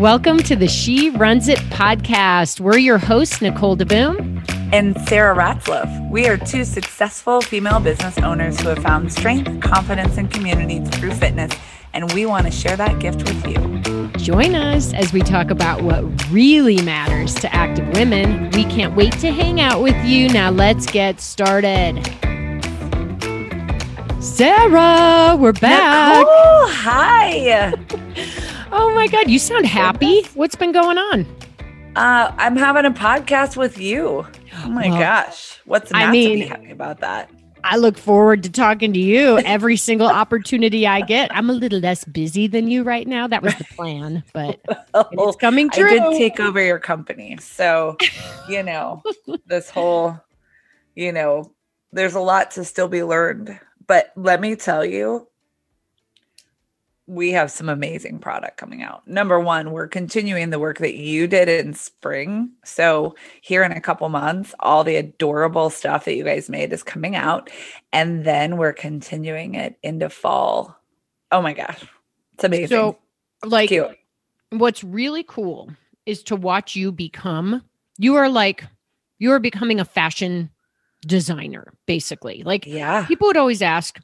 Welcome to the She Runs It podcast. We're your hosts, Nicole DeBoom and Sarah Ratzloff. We are two successful female business owners who have found strength, confidence, and community through fitness, and we want to share that gift with you. Join us as we talk about what really matters to active women. We can't wait to hang out with you. Now, let's get started. Sarah, we're back. Oh, hi. oh my God, you sound happy. What's been going on? Uh, I'm having a podcast with you. Oh my well, gosh. What's not I mean, to be happy about that? I look forward to talking to you every single opportunity I get. I'm a little less busy than you right now. That was the plan, but well, it's coming true. I did take over your company. So, you know, this whole, you know, there's a lot to still be learned but let me tell you, we have some amazing product coming out. Number one, we're continuing the work that you did in spring. So, here in a couple months, all the adorable stuff that you guys made is coming out. And then we're continuing it into fall. Oh my gosh. It's amazing. So, like, Cute. what's really cool is to watch you become, you are like, you are becoming a fashion designer, basically. Like, yeah, people would always ask,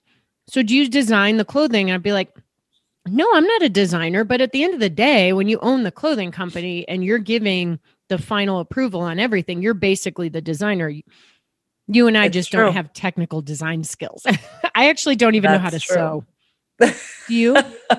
So do you design the clothing? And I'd be like, No, I'm not a designer. But at the end of the day, when you own the clothing company and you're giving the final approval on everything, you're basically the designer. You and I it's just true. don't have technical design skills. I actually don't even That's know how to true. sew. Do you?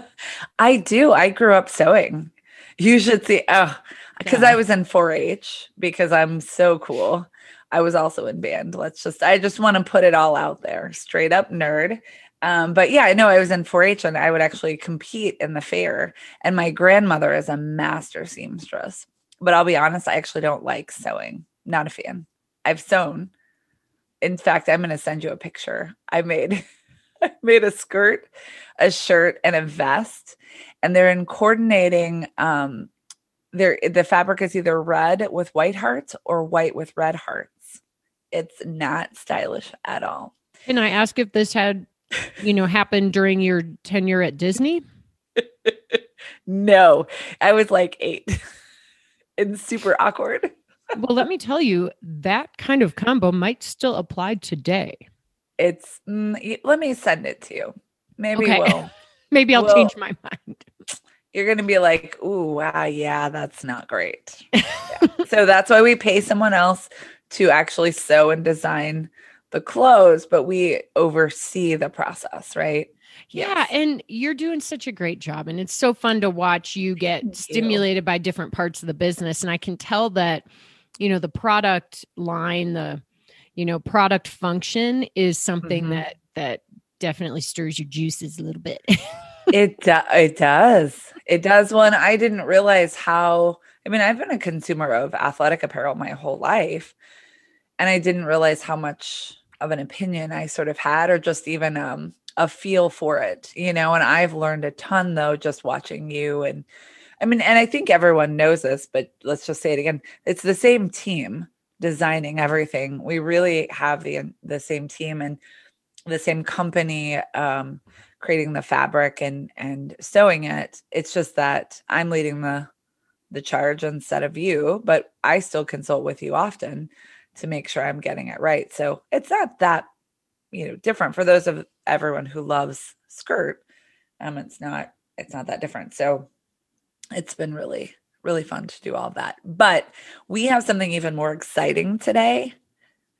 I do. I grew up sewing. You should see. Oh, because yeah. I was in 4-H because I'm so cool. I was also in band. Let's just, I just want to put it all out there. Straight up nerd. Um, but yeah, I know I was in 4 H and I would actually compete in the fair. And my grandmother is a master seamstress. But I'll be honest, I actually don't like sewing. Not a fan. I've sewn. In fact, I'm going to send you a picture. I made. I made a skirt, a shirt, and a vest, and they're in coordinating um, there the fabric is either red with white hearts or white with red hearts it's not stylish at all. Can I ask if this had, you know, happened during your tenure at Disney? no, I was like eight and super awkward. well, let me tell you, that kind of combo might still apply today. It's, mm, let me send it to you. Maybe okay. we'll. Maybe I'll we'll, change my mind. You're going to be like, ooh, wow, yeah, that's not great. Yeah. so that's why we pay someone else to actually sew and design the clothes, but we oversee the process, right? Yeah, and you're doing such a great job and it's so fun to watch you get Thank stimulated you. by different parts of the business and I can tell that you know the product line, the you know product function is something mm-hmm. that that definitely stirs your juices a little bit. it do- it does. It does one I didn't realize how I mean, I've been a consumer of athletic apparel my whole life, and I didn't realize how much of an opinion I sort of had, or just even um, a feel for it, you know. And I've learned a ton though, just watching you. And I mean, and I think everyone knows this, but let's just say it again: it's the same team designing everything. We really have the the same team and the same company um, creating the fabric and and sewing it. It's just that I'm leading the the charge instead of you, but I still consult with you often to make sure I'm getting it right. So it's not that, you know, different for those of everyone who loves skirt. Um, it's not, it's not that different. So it's been really, really fun to do all that. But we have something even more exciting today.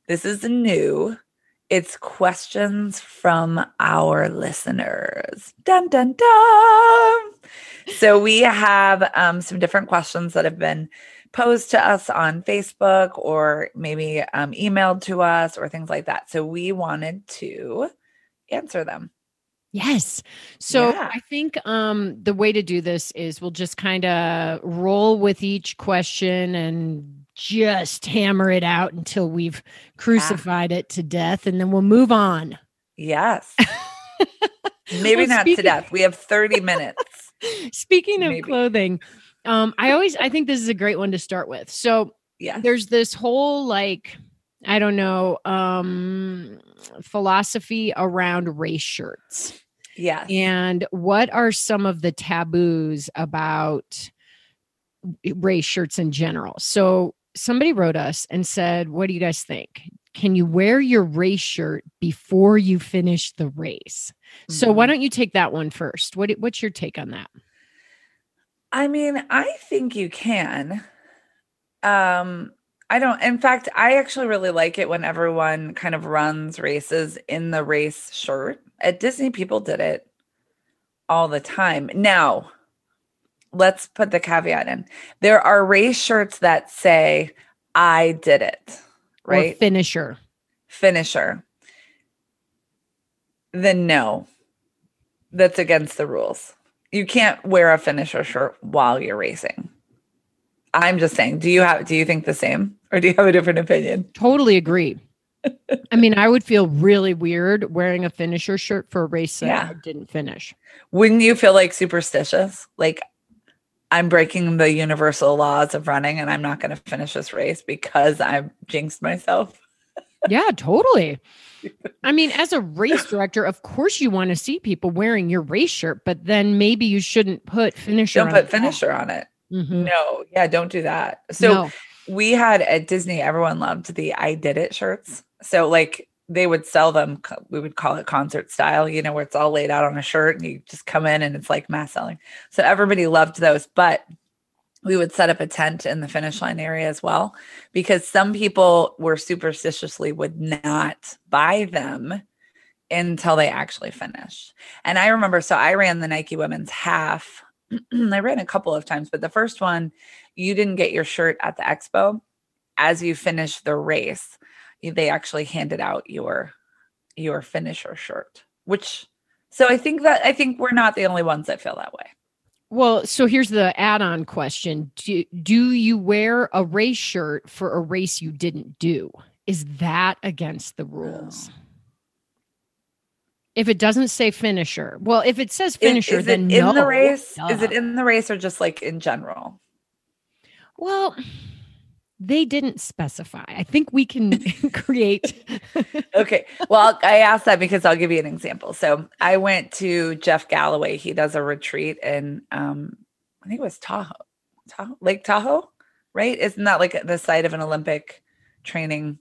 This is new. It's questions from our listeners. Dun dun dun. So we have um, some different questions that have been posed to us on Facebook or maybe um, emailed to us or things like that. So we wanted to answer them. Yes. So yeah. I think um, the way to do this is we'll just kind of roll with each question and just hammer it out until we've crucified yeah. it to death and then we'll move on. Yes. Maybe well, not to death. We have 30 minutes. Speaking of Maybe. clothing, um, I always I think this is a great one to start with. So yeah, there's this whole like I don't know um philosophy around race shirts. Yeah. And what are some of the taboos about race shirts in general. So somebody wrote us and said, What do you guys think? Can you wear your race shirt before you finish the race? Mm-hmm. So why mm-hmm. don't you take that one first? What what's your take on that? I mean, I think you can. Um I don't in fact I actually really like it when everyone kind of runs races in the race shirt. At Disney people did it all the time. Now, let's put the caveat in. There are race shirts that say, I did it, right? Or finisher. Finisher. Then no, that's against the rules. You can't wear a finisher shirt while you're racing. I'm just saying, do you have do you think the same or do you have a different opinion? Totally agree. I mean, I would feel really weird wearing a finisher shirt for a race that yeah. I didn't finish. Wouldn't you feel like superstitious? Like I'm breaking the universal laws of running and I'm not going to finish this race because I've jinxed myself. yeah, totally. I mean, as a race director, of course you want to see people wearing your race shirt, but then maybe you shouldn't put finisher. Don't put finisher on it. Mm-hmm. No, yeah, don't do that. So no. we had at Disney, everyone loved the I did it shirts. So like they would sell them we would call it concert style you know where it's all laid out on a shirt and you just come in and it's like mass selling. So everybody loved those but we would set up a tent in the finish line area as well because some people were superstitiously would not buy them until they actually finished. And i remember so i ran the nike women's half i ran a couple of times but the first one you didn't get your shirt at the expo as you finished the race they actually handed out your your finisher shirt which so i think that i think we're not the only ones that feel that way. Well so here's the add-on question. Do, do you wear a race shirt for a race you didn't do? Is that against the rules? Oh. If it doesn't say finisher well if it says finisher is, is then in no. the race? Duh. is it in the race or just like in general? Well they didn't specify. I think we can create. okay. Well, I asked that because I'll give you an example. So I went to Jeff Galloway. He does a retreat in, um, I think it was Tahoe, Tahoe, Lake Tahoe, right? Isn't that like the site of an Olympic training?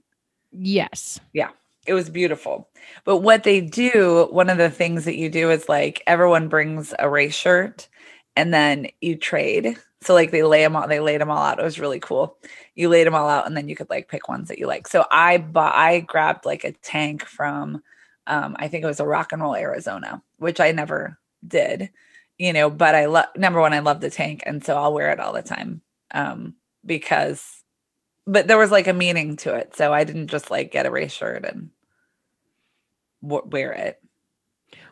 Yes. Yeah. It was beautiful. But what they do, one of the things that you do is like everyone brings a race shirt and then you trade so like they lay them all, they laid them all out. It was really cool. You laid them all out, and then you could like pick ones that you like. So I bought, I grabbed like a tank from, um, I think it was a Rock and Roll Arizona, which I never did, you know. But I love number one, I love the tank, and so I'll wear it all the time, um, because. But there was like a meaning to it, so I didn't just like get a race shirt and w- wear it.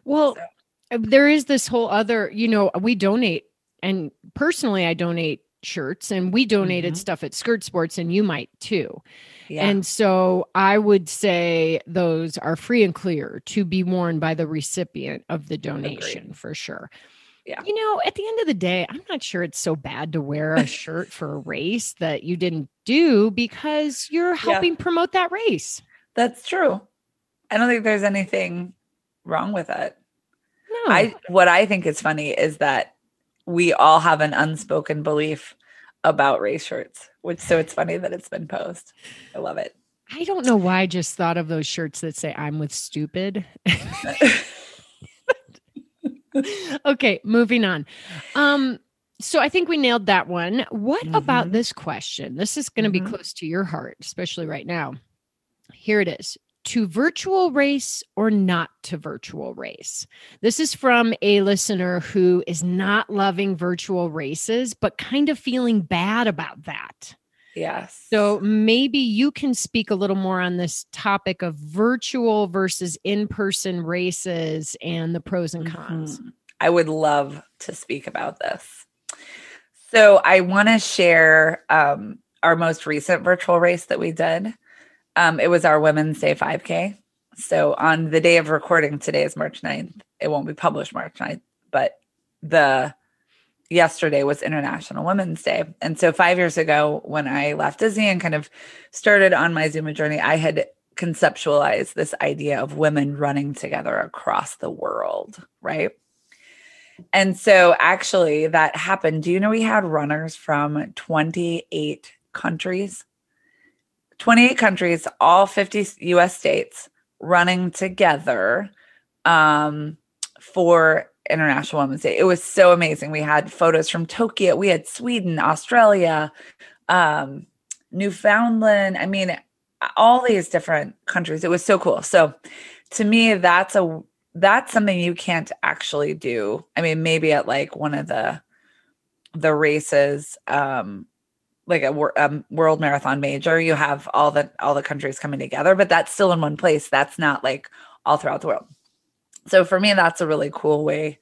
Well, so. there is this whole other, you know, we donate and personally i donate shirts and we donated mm-hmm. stuff at skirt sports and you might too yeah. and so i would say those are free and clear to be worn by the recipient of the donation Agreed. for sure yeah. You know, at the end of the day, I'm not sure it's so bad to wear a shirt for a race that you didn't do because you're helping yeah. promote that race. That's true. I don't think there's anything wrong with it. No. I what I think is funny is that we all have an unspoken belief about race shirts, which so it's funny that it's been posed. I love it. I don't know why I just thought of those shirts that say I'm with stupid. okay, moving on. Um so I think we nailed that one. What mm-hmm. about this question? This is going to mm-hmm. be close to your heart, especially right now. Here it is to virtual race or not to virtual race? This is from a listener who is not loving virtual races, but kind of feeling bad about that. Yes. So maybe you can speak a little more on this topic of virtual versus in person races and the pros and cons. Mm-hmm. I would love to speak about this. So I want to share um, our most recent virtual race that we did. Um, it was our Women's Day 5K. So on the day of recording, today is March 9th. It won't be published March 9th, but the yesterday was International Women's Day. And so five years ago, when I left Disney and kind of started on my Zooma journey, I had conceptualized this idea of women running together across the world, right? And so actually that happened. Do you know we had runners from 28 countries? 28 countries, all 50 US states running together um, for International Women's Day. It was so amazing. We had photos from Tokyo, we had Sweden, Australia, um, Newfoundland. I mean, all these different countries. It was so cool. So to me, that's a that's something you can't actually do. I mean, maybe at like one of the the races, um, like a, world marathon major, you have all the all the countries coming together, but that's still in one place. That's not like all throughout the world. So for me, that's a really cool way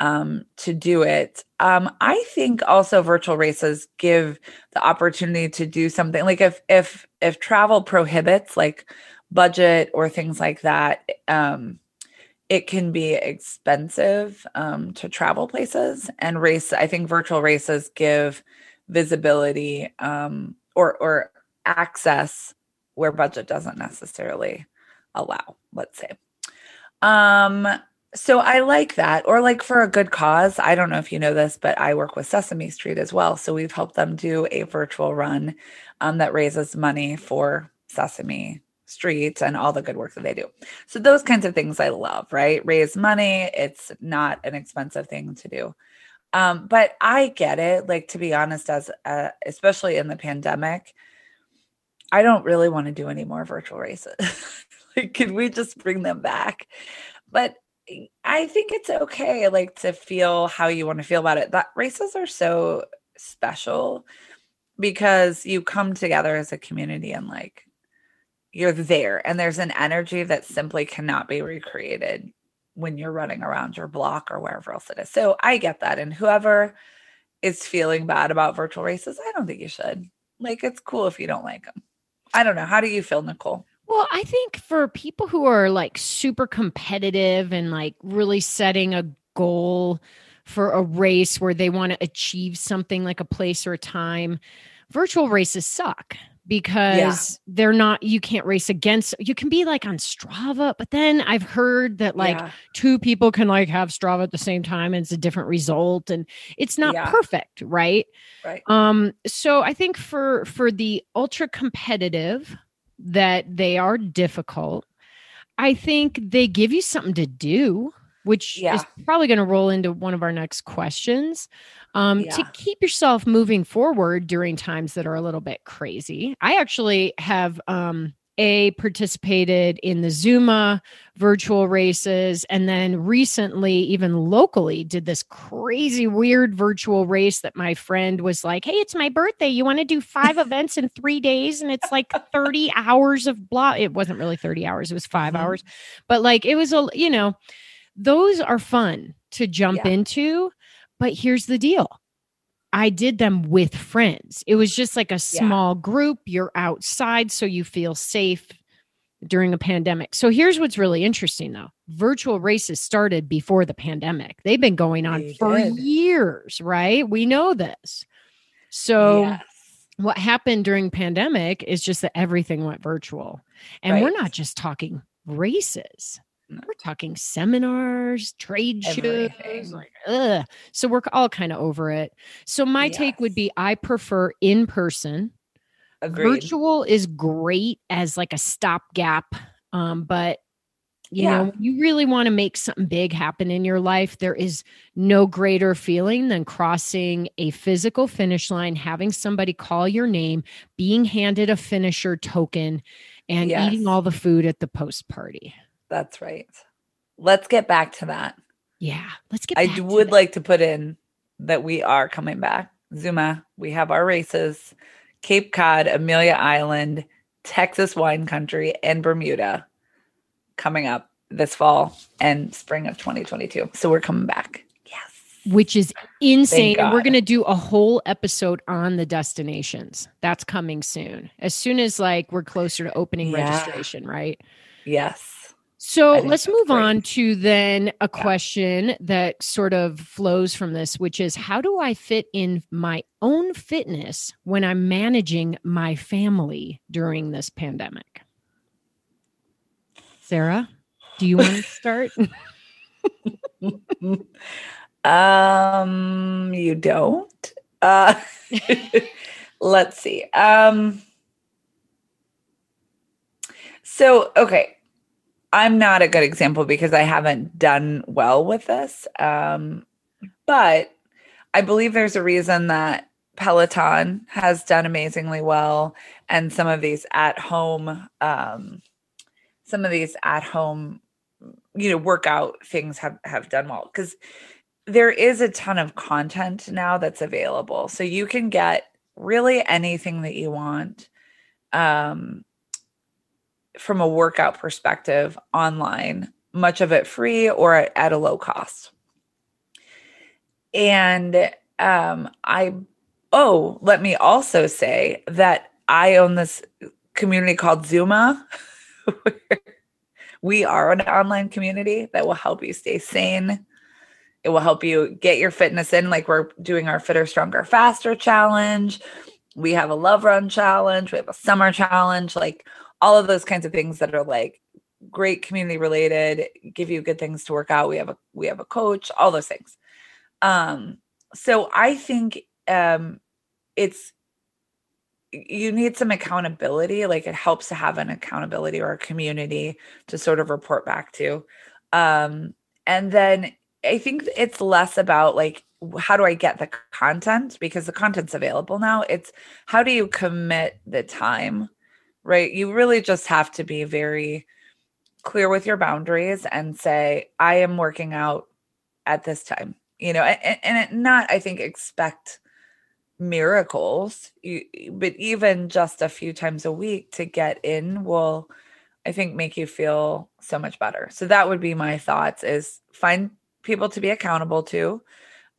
um, to do it. Um, I think also virtual races give the opportunity to do something like if if if travel prohibits like budget or things like that. Um, it can be expensive um, to travel places and race. I think virtual races give visibility um, or or access where budget doesn't necessarily allow. Let's say. Um, so I like that, or like for a good cause. I don't know if you know this, but I work with Sesame Street as well. So we've helped them do a virtual run um, that raises money for Sesame Street and all the good work that they do. So those kinds of things I love, right? Raise money. It's not an expensive thing to do. Um, but I get it. Like to be honest, as uh, especially in the pandemic, I don't really want to do any more virtual races. like, can we just bring them back? But I think it's okay, like to feel how you want to feel about it. That races are so special because you come together as a community and like you're there and there's an energy that simply cannot be recreated when you're running around your block or wherever else it is. So I get that. And whoever is feeling bad about virtual races, I don't think you should. Like it's cool if you don't like them. I don't know. How do you feel, Nicole? Well, I think for people who are like super competitive and like really setting a goal for a race where they want to achieve something like a place or a time, virtual races suck because yeah. they're not you can't race against you can be like on Strava but then I've heard that like yeah. two people can like have Strava at the same time and it's a different result and it's not yeah. perfect right right um so I think for for the ultra competitive that they are difficult. I think they give you something to do, which yeah. is probably going to roll into one of our next questions. Um, yeah. To keep yourself moving forward during times that are a little bit crazy. I actually have um, a participated in the Zooma virtual races and then recently even locally did this crazy weird virtual race that my friend was like, "Hey, it's my birthday. You want to do five events in 3 days and it's like 30 hours of blah." It wasn't really 30 hours, it was 5 mm-hmm. hours. But like it was a, you know, those are fun to jump yeah. into, but here's the deal I did them with friends. It was just like a small yeah. group. You're outside, so you feel safe during a pandemic. So here's what's really interesting though virtual races started before the pandemic, they've been going on they for did. years, right? We know this. So, yes. what happened during pandemic is just that everything went virtual. And right. we're not just talking races. We're talking seminars, trade shows, like, ugh. So we're all kind of over it. So my yes. take would be I prefer in person. Virtual is great as like a stopgap. Um, but you yeah. know, you really want to make something big happen in your life. There is no greater feeling than crossing a physical finish line, having somebody call your name, being handed a finisher token, and yes. eating all the food at the post party. That's right. Let's get back to that. Yeah, let's get. I would like to put in that we are coming back. Zooma, we have our races, Cape Cod, Amelia Island, Texas wine country, and Bermuda coming up this fall and spring of 2022. So we're coming back. Yes. Which is insane. And we're going to do a whole episode on the destinations. That's coming soon. As soon as like we're closer to opening yeah. registration, right? Yes. So let's move great. on to then a question that sort of flows from this, which is how do I fit in my own fitness when I'm managing my family during this pandemic? Sarah, do you want to start? Um, you don't. Uh, let's see. Um, so okay, I'm not a good example because I haven't done well with this. Um, but I believe there's a reason that Peloton has done amazingly well, and some of these at home, um, some of these at home, you know, workout things have have done well because there is a ton of content now that's available, so you can get really anything that you want. Um, from a workout perspective online, much of it free or at, a low cost. And um, I, oh, let me also say that I own this community called Zooma. we are an online community that will help you stay sane. It will help you get your fitness in, like we're doing our Fitter, Stronger, Faster challenge. We have a love run challenge. We have a summer challenge. Like all of those kinds of things that are like great community related, give you good things to work out. We have a we have a coach, all those things. Um, so I think um, it's you need some accountability. Like it helps to have an accountability or a community to sort of report back to. Um, and then I think it's less about like how do I get the content because the content's available now. It's how do you commit the time, right? You really just have to be very clear with your boundaries and say, I am working out at this time you know and, and not i think expect miracles. You, but even just a few times a week to get in will i think make you feel so much better. So that would be my thoughts is find people to be accountable to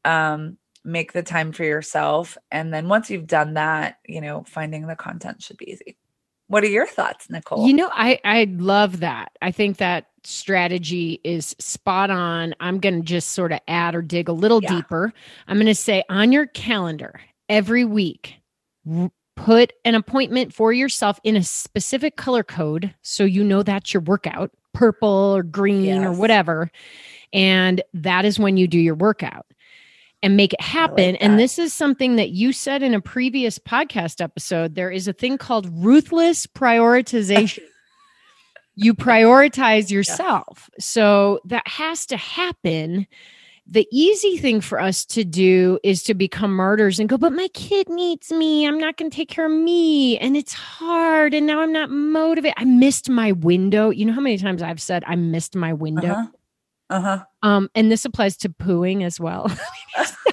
um make the time for yourself and then once you've done that you know finding the content should be easy what are your thoughts nicole you know i i love that i think that strategy is spot on. I'm going to just sort of add or dig a little yeah. deeper. I'm going to say on your calendar every week, put an appointment for yourself in a specific color code so you know that's your workout purple or green yes. or whatever. And that is when you do your workout and make it happen. Like and this is something that you said in a previous podcast episode. There is a thing called ruthless prioritization you prioritize yourself. Yeah. So that has to happen. The easy thing for us to do is to become martyrs and go, but my kid needs me. I'm not going to take care of me. And it's hard. And now I'm not motivated. I missed my window. You know how many times I've said I missed my window? Uh-huh. Uh-huh. Um, and this applies to pooing as well.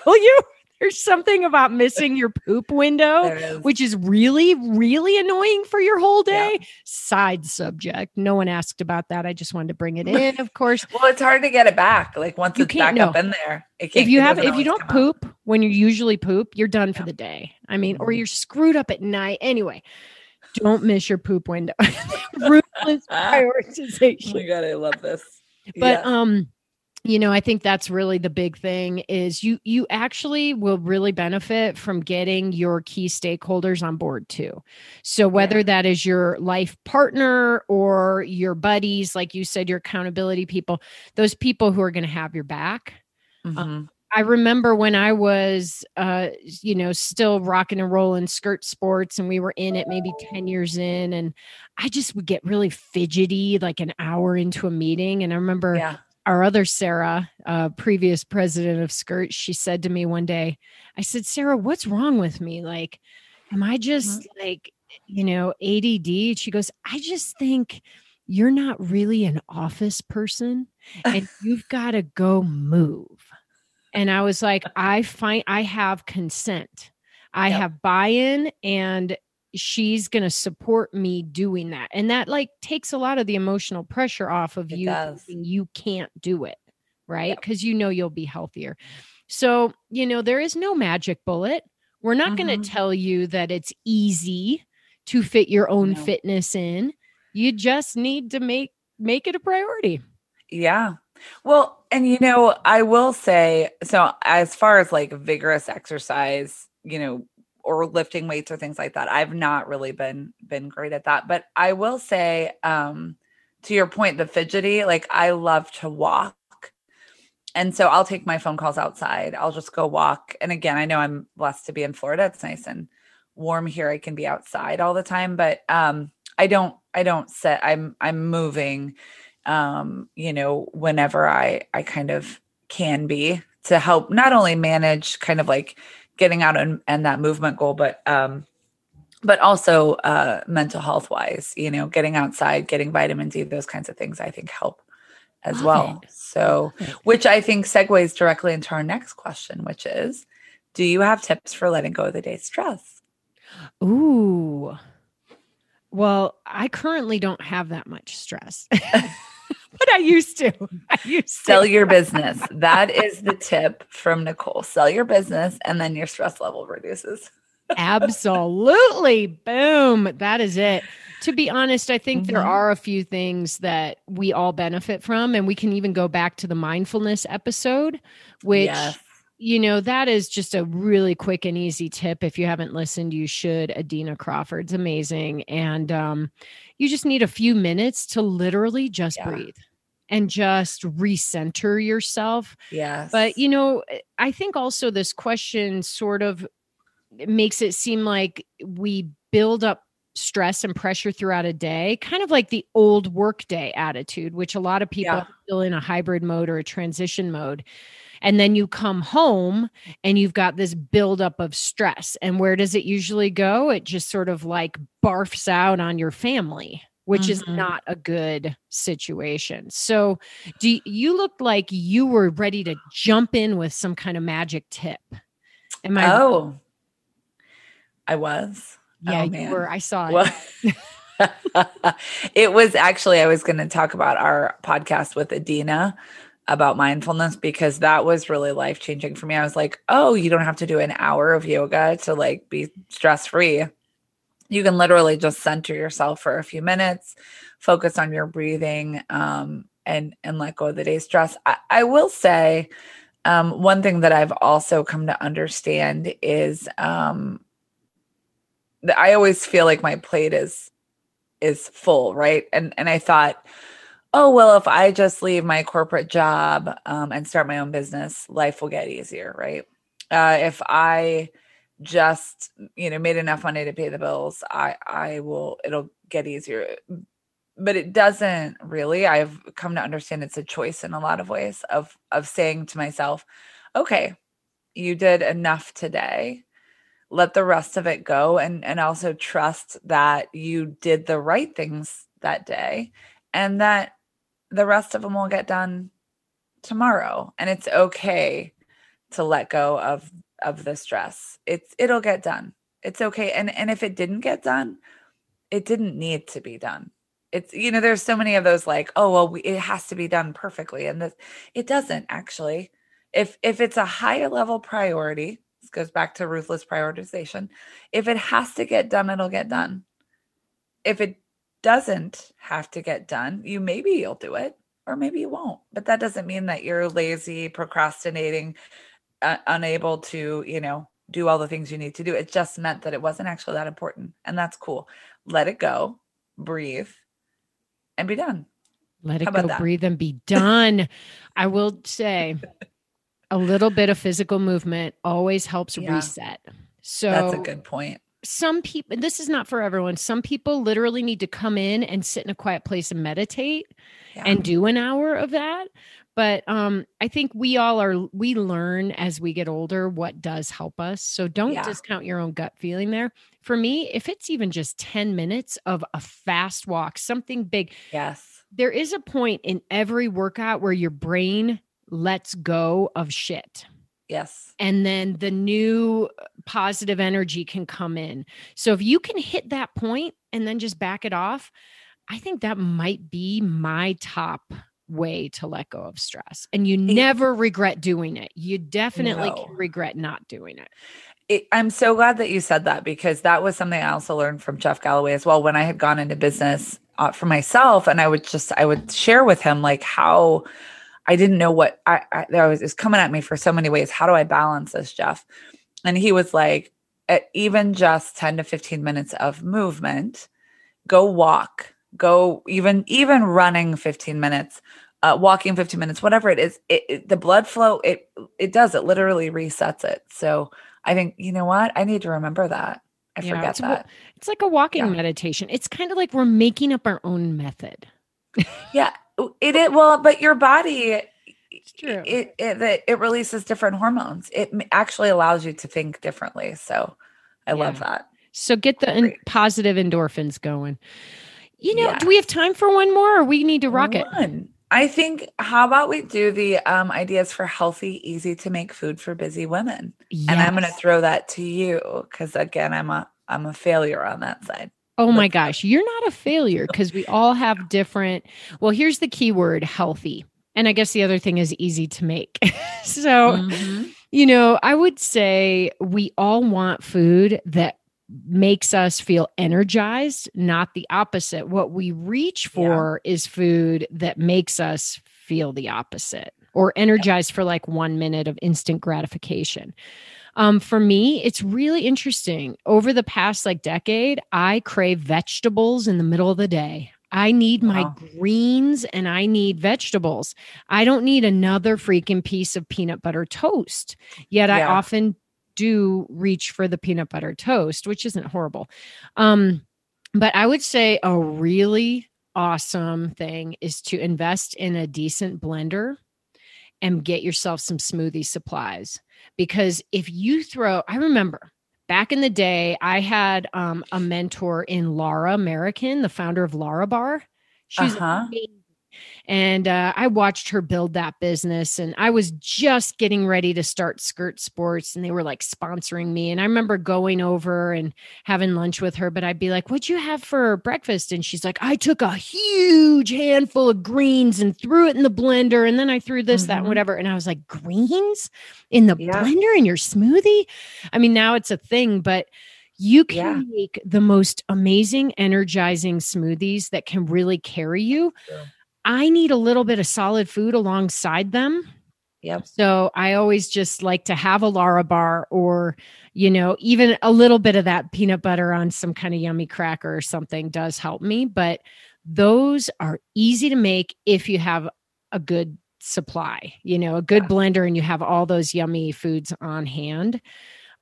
tell you there's something about missing your poop window, which is really, really annoying for your whole day. Yeah. Side subject. No one asked about that. I just wanted to bring it in, of course. well, it's hard to get it back. Like once you it's back no. up in there. if you have if you don't poop out. when you usually poop, you're done yeah. for the day. I mean, or mm-hmm. you're screwed up at night. Anyway, don't miss your poop window. Ruthless prioritization. Oh my god, I love this. But yeah. um you know i think that's really the big thing is you you actually will really benefit from getting your key stakeholders on board too so whether yeah. that is your life partner or your buddies like you said your accountability people those people who are going to have your back mm-hmm. um, I remember when I was, uh, you know, still rocking and rolling skirt sports, and we were in it maybe 10 years in, and I just would get really fidgety like an hour into a meeting. And I remember yeah our other Sarah, uh, previous president of Skirt, she said to me one day, I said, Sarah, what's wrong with me? Like, am I just mm-hmm. like, you know, ADD? She goes, I just think you're not really an office person and you've got to go move. And I was like, I find I have consent. I yep. have buy in and she's going to support me doing that and that like takes a lot of the emotional pressure off of it you you can't do it right because yep. you know you'll be healthier so you know there is no magic bullet we're not mm-hmm. going to tell you that it's easy to fit your own no. fitness in you just need to make make it a priority yeah well and you know i will say so as far as like vigorous exercise you know or lifting weights or things like that. I've not really been been great at that, but I will say um to your point the fidgety, like I love to walk. and so I'll take my phone calls outside. I'll just go walk. And again, I know I'm blessed to be in Florida. It's nice and warm here. I can be outside all the time, but um I don't I don't set I'm I'm moving um you know whenever I I kind of can be to help not only manage kind of like getting out and, and that movement goal, but um but also uh mental health wise, you know, getting outside, getting vitamin D, those kinds of things I think help as Love well. It. So, which I think segues directly into our next question, which is Do you have tips for letting go of the day's stress? Ooh. Well, I currently don't have that much stress. but I used to. I used to. Sell your business. That is the tip from Nicole. Sell your business and then your stress level reduces. Absolutely. Boom. That is it to be honest, I think mm-hmm. there are a few things that we all benefit from. And we can even go back to the mindfulness episode, which, yes. You know, that is just a really quick and easy tip. If you haven't listened, you should. Adina Crawford's amazing. And um, you just need a few minutes to literally just yeah. breathe and just recenter yourself. Yeah. But, you know, I think also this question sort of makes it seem like we build up stress and pressure throughout a day, kind of like the old workday attitude, which a lot of people yeah. still in a hybrid mode or a transition mode. And then you come home and you've got this buildup of stress. And where does it usually go? It just sort of like barfs out on your family, which mm-hmm. is not a good situation. So, do you, you look like you were ready to jump in with some kind of magic tip? Am I? Oh, I was. Yeah, oh, you were. I saw it. Well, it was actually, I was going to talk about our podcast with Adina about mindfulness because that was really life changing for me. I was like, oh, you don't have to do an hour of yoga to like be stress free. You can literally just center yourself for a few minutes, focus on your breathing, um, and and let go of the day's stress. I, I will say, um, one thing that I've also come to understand is um, I always feel like my plate is is full, right? And and I thought, oh well, if I just leave my corporate job um, and start my own business, life will get easier, right? Uh, if I just you know made enough money to pay the bills, I I will it'll get easier. But it doesn't really. I've come to understand it's a choice in a lot of ways of of saying to myself, okay, you did enough today let the rest of it go and and also trust that you did the right things that day and that the rest of them will get done tomorrow and it's okay to let go of of the stress it's it'll get done it's okay and and if it didn't get done it didn't need to be done it's you know there's so many of those like oh well we, it has to be done perfectly and this it doesn't actually if if it's a higher level priority this goes back to ruthless prioritization. If it has to get done, it'll get done. If it doesn't have to get done, you maybe you'll do it or maybe you won't. But that doesn't mean that you're lazy, procrastinating, uh, unable to, you know, do all the things you need to do. It just meant that it wasn't actually that important. And that's cool. Let it go, breathe, and be done. Let it go, that? breathe, and be done. I will say a little bit of physical movement always helps yeah. reset. So that's a good point. Some people, this is not for everyone. Some people literally need to come in and sit in a quiet place and meditate yeah. and do an hour of that. But um, I think we all are, we learn as we get older what does help us. So don't yeah. discount your own gut feeling there. For me, if it's even just 10 minutes of a fast walk, something big. Yes. There is a point in every workout where your brain lets go of shit. Yes. And then the new positive energy can come in. So if you can hit that point and then just back it off, I think that might be my top way to let go of stress. And you never regret doing it. You definitely no. can regret not doing it. it. I'm so glad that you said that because that was something I also learned from Jeff Galloway as well when I had gone into business uh, for myself and I would just I would share with him like how I didn't know what I, I there was is coming at me for so many ways. How do I balance this, Jeff? And he was like, even just 10 to 15 minutes of movement, go walk, go even even running 15 minutes uh, walking 15 minutes, whatever it is, it, it, the blood flow, it it does, it literally resets it. So I think, you know what? I need to remember that. I yeah, forget it's that. A, it's like a walking yeah. meditation. It's kind of like we're making up our own method. yeah, it is. Well, but your body, it's true. It, it, it releases different hormones. It actually allows you to think differently. So I yeah. love that. So get the in- positive endorphins going. You know, yeah. do we have time for one more or we need to rock one. it? I think how about we do the um, ideas for healthy, easy to make food for busy women? Yes. And I'm going to throw that to you because again, I'm a I'm a failure on that side. Oh my gosh, you're not a failure because we all have different. Well, here's the key word healthy. And I guess the other thing is easy to make. so, mm-hmm. you know, I would say we all want food that makes us feel energized, not the opposite. What we reach for yeah. is food that makes us feel the opposite or energized yeah. for like one minute of instant gratification. Um, for me, it's really interesting. Over the past like decade, I crave vegetables in the middle of the day. I need wow. my greens and I need vegetables. I don't need another freaking piece of peanut butter toast. Yet yeah. I often do reach for the peanut butter toast, which isn't horrible. Um, but I would say a really awesome thing is to invest in a decent blender and get yourself some smoothie supplies. Because if you throw, I remember back in the day, I had um, a mentor in Lara Merriken, the founder of Larabar. She's uh-huh. And uh, I watched her build that business. And I was just getting ready to start Skirt Sports, and they were like sponsoring me. And I remember going over and having lunch with her, but I'd be like, What'd you have for breakfast? And she's like, I took a huge handful of greens and threw it in the blender. And then I threw this, mm-hmm. that, and whatever. And I was like, Greens in the yeah. blender in your smoothie? I mean, now it's a thing, but you can yeah. make the most amazing energizing smoothies that can really carry you yeah. I need a little bit of solid food alongside them. Yep. So I always just like to have a Lara bar or, you know, even a little bit of that peanut butter on some kind of yummy cracker or something does help me. But those are easy to make if you have a good supply, you know, a good yeah. blender and you have all those yummy foods on hand.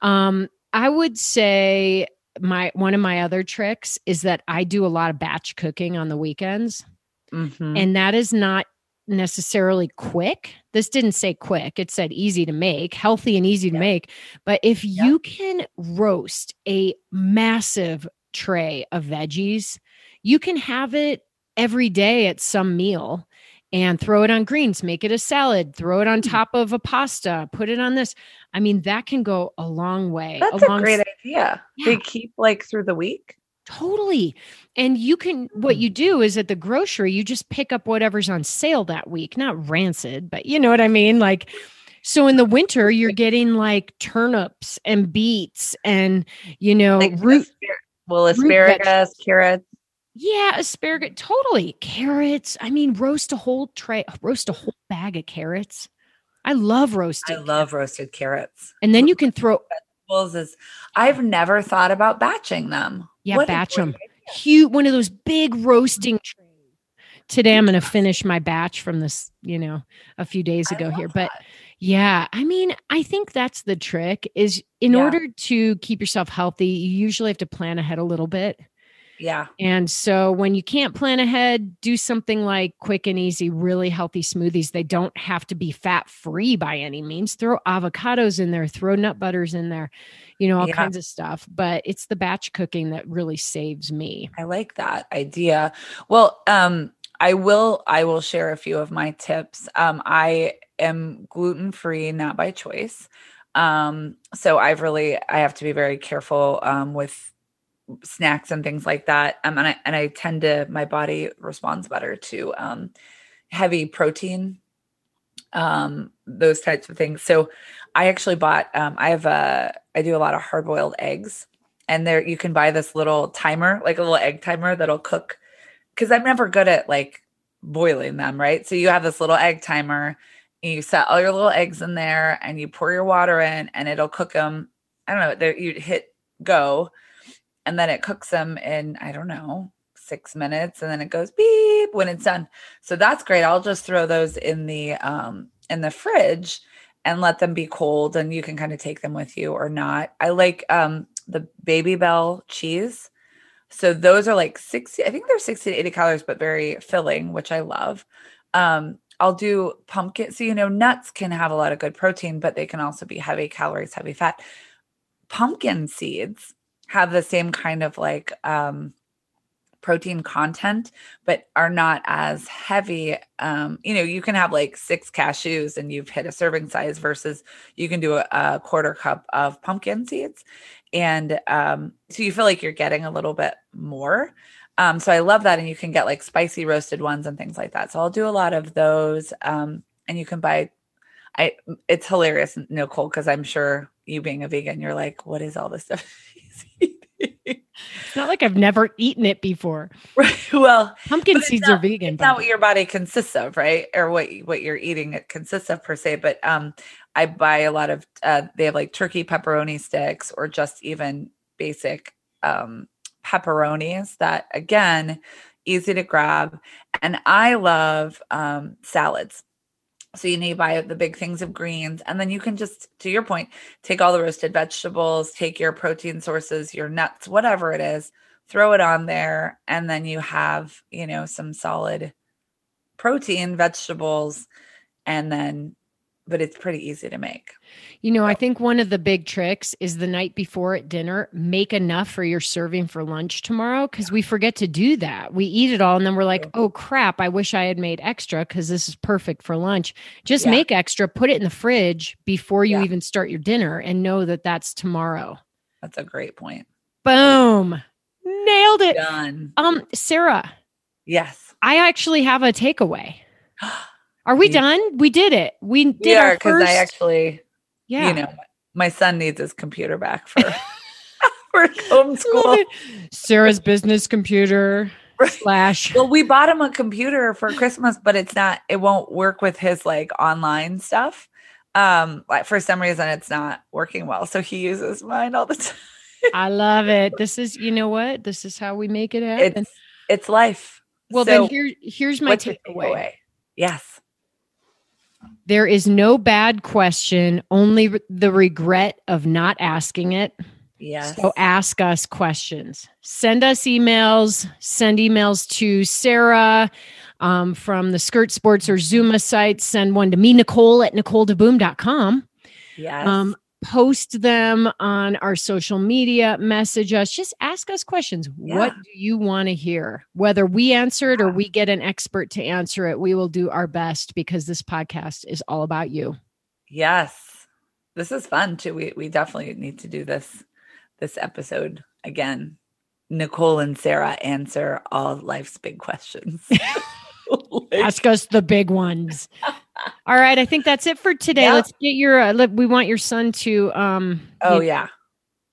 Um, I would say my one of my other tricks is that I do a lot of batch cooking on the weekends. Mm-hmm. And that is not necessarily quick. This didn't say quick, it said easy to make, healthy and easy to make. But if you can roast a massive tray of veggies, you can have it every day at some meal and throw it on greens, make it a salad, throw it on hmm. top of a pasta, put it on this. I mean, that can go a long way. That's a great idea. Yeah. They keep like through the week. Totally. And you can, what hmm. you do is at the grocery, you just pick up whatever's on sale that week, not rancid, but you know what I mean? Like, so in the winter, you're getting like turnips and beets and, you know, like root. Well, asparagus, carrots. Yeah, asparagus. Totally. Carrots. I mean, roast a whole tray, roast a whole bag of carrots. I love roasted. I love roasted carrots. And then you can throw vegetables is I've never thought about batching them. Yeah, what batch them. Huge, one of those big roasting mm-hmm. trays. Today I'm going to finish my batch from this, you know, a few days ago here. But that. yeah, I mean, I think that's the trick is in yeah. order to keep yourself healthy, you usually have to plan ahead a little bit. Yeah. And so when you can't plan ahead, do something like quick and easy, really healthy smoothies. They don't have to be fat free by any means. Throw avocados in there, throw nut butters in there, you know, all yeah. kinds of stuff. But it's the batch cooking that really saves me. I like that idea. Well, um, I will I will share a few of my tips. Um, I am gluten free, not by choice. Um, so I've really I have to be very careful um, with snacks and things like that. Um, and I and I tend to my body responds better to um, heavy protein, um, those types of things. So I actually bought. Um, I have a. I do a lot of hard boiled eggs, and there you can buy this little timer, like a little egg timer that'll cook. Because I'm never good at like boiling them, right? So you have this little egg timer. you set all your little eggs in there, and you pour your water in, and it'll cook them. I don't know. You hit go and then it cooks them in I don't know six minutes and then it goes beep when it's done. So that's great. I'll just throw those in the um in the fridge and let them be cold and you can kind of take them with you or not. I like um the Babybel cheese. So those are like 60, I think they're 60 to 80 calories, but very filling, which I love. Um, I'll do pumpkin. So, you know, nuts can have a lot of good protein, but they can also be heavy calories, heavy fat. Pumpkin seeds have the same kind of like um, protein content, but are not as heavy. Um, you know, you can have like six cashews and you've hit a serving size versus you can do a, a quarter cup of pumpkin seeds. And um, so you feel like you're getting a little bit more. Um, so I love that. And you can get like spicy roasted ones and things like that. So I'll do a lot of those. Um, and you can buy, I, it's hilarious, Nicole, because I'm sure you being a vegan, you're like, what is all this stuff? it's not like I've never eaten it before. Right. Well, pumpkin seeds not, are vegan. It's not what your body consists of, right? Or what what you're eating it consists of per se. But um, I buy a lot of. Uh, they have like turkey pepperoni sticks, or just even basic um pepperonis. That again, easy to grab, and I love um salads. So you need to buy the big things of greens, and then you can just, to your point, take all the roasted vegetables, take your protein sources, your nuts, whatever it is, throw it on there, and then you have, you know, some solid protein, vegetables, and then but it's pretty easy to make. You know. I think one of the big tricks is the night before at dinner, make enough for your serving for lunch tomorrow because we forget to do that. We eat it all and then we're like, oh crap, I wish I had made extra because this is perfect for lunch. Just yeah. make extra, put it in the fridge before you yeah. even start your dinner and know that that's tomorrow. That's a great point. Boom. Nailed it. Done. Um, Sarah. Yes. I actually have a takeaway. Are we done? We did it. We did we are because I actually, yeah, you know, my son needs his computer back for for homeschool. Sarah's business computer slash. Well, we bought him a computer for Christmas, but it's not. It won't work with his like online stuff. Um, like for some reason, it's not working well, so he uses mine all the time. I love it. This is, you know what? This is how we make it happen. It's, it's life. Well, so, then here, here's my takeaway. takeaway. Yes. There is no bad question, only re- the regret of not asking it. Yes. So ask us questions. Send us emails. Send emails to Sarah um, from the Skirt Sports or Zooma site. Send one to me, Nicole at NicoleDeBoom.com. Yes. Um, post them on our social media, message us, just ask us questions. Yeah. What do you want to hear? Whether we answer it or we get an expert to answer it, we will do our best because this podcast is all about you. Yes. This is fun too. We we definitely need to do this this episode again. Nicole and Sarah answer all life's big questions. like, Ask us the big ones. All right, I think that's it for today. Yeah. Let's get your. Uh, let, we want your son to. um Oh yeah,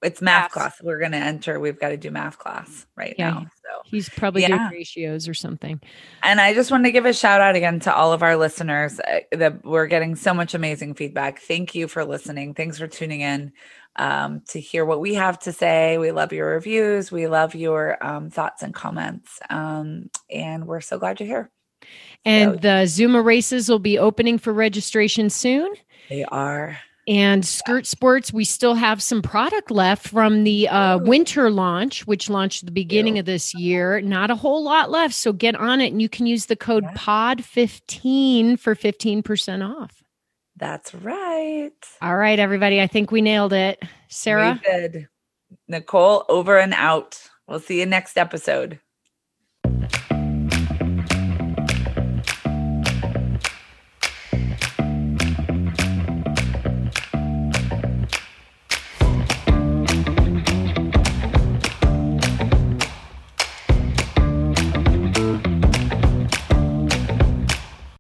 it's math class. We're gonna enter. We've got to do math class right yeah, now. So he's probably yeah. doing ratios or something. And I just want to give a shout out again to all of our listeners. Uh, that we're getting so much amazing feedback. Thank you for listening. Thanks for tuning in um, to hear what we have to say. We love your reviews. We love your um, thoughts and comments. Um, and we're so glad you're here. And so, the Zooma races will be opening for registration soon. They are. And Skirt Sports, we still have some product left from the uh, winter launch, which launched the beginning of this year. Not a whole lot left. So get on it and you can use the code yeah. POD15 for 15% off. That's right. All right, everybody. I think we nailed it. Sarah? We did. Nicole, over and out. We'll see you next episode.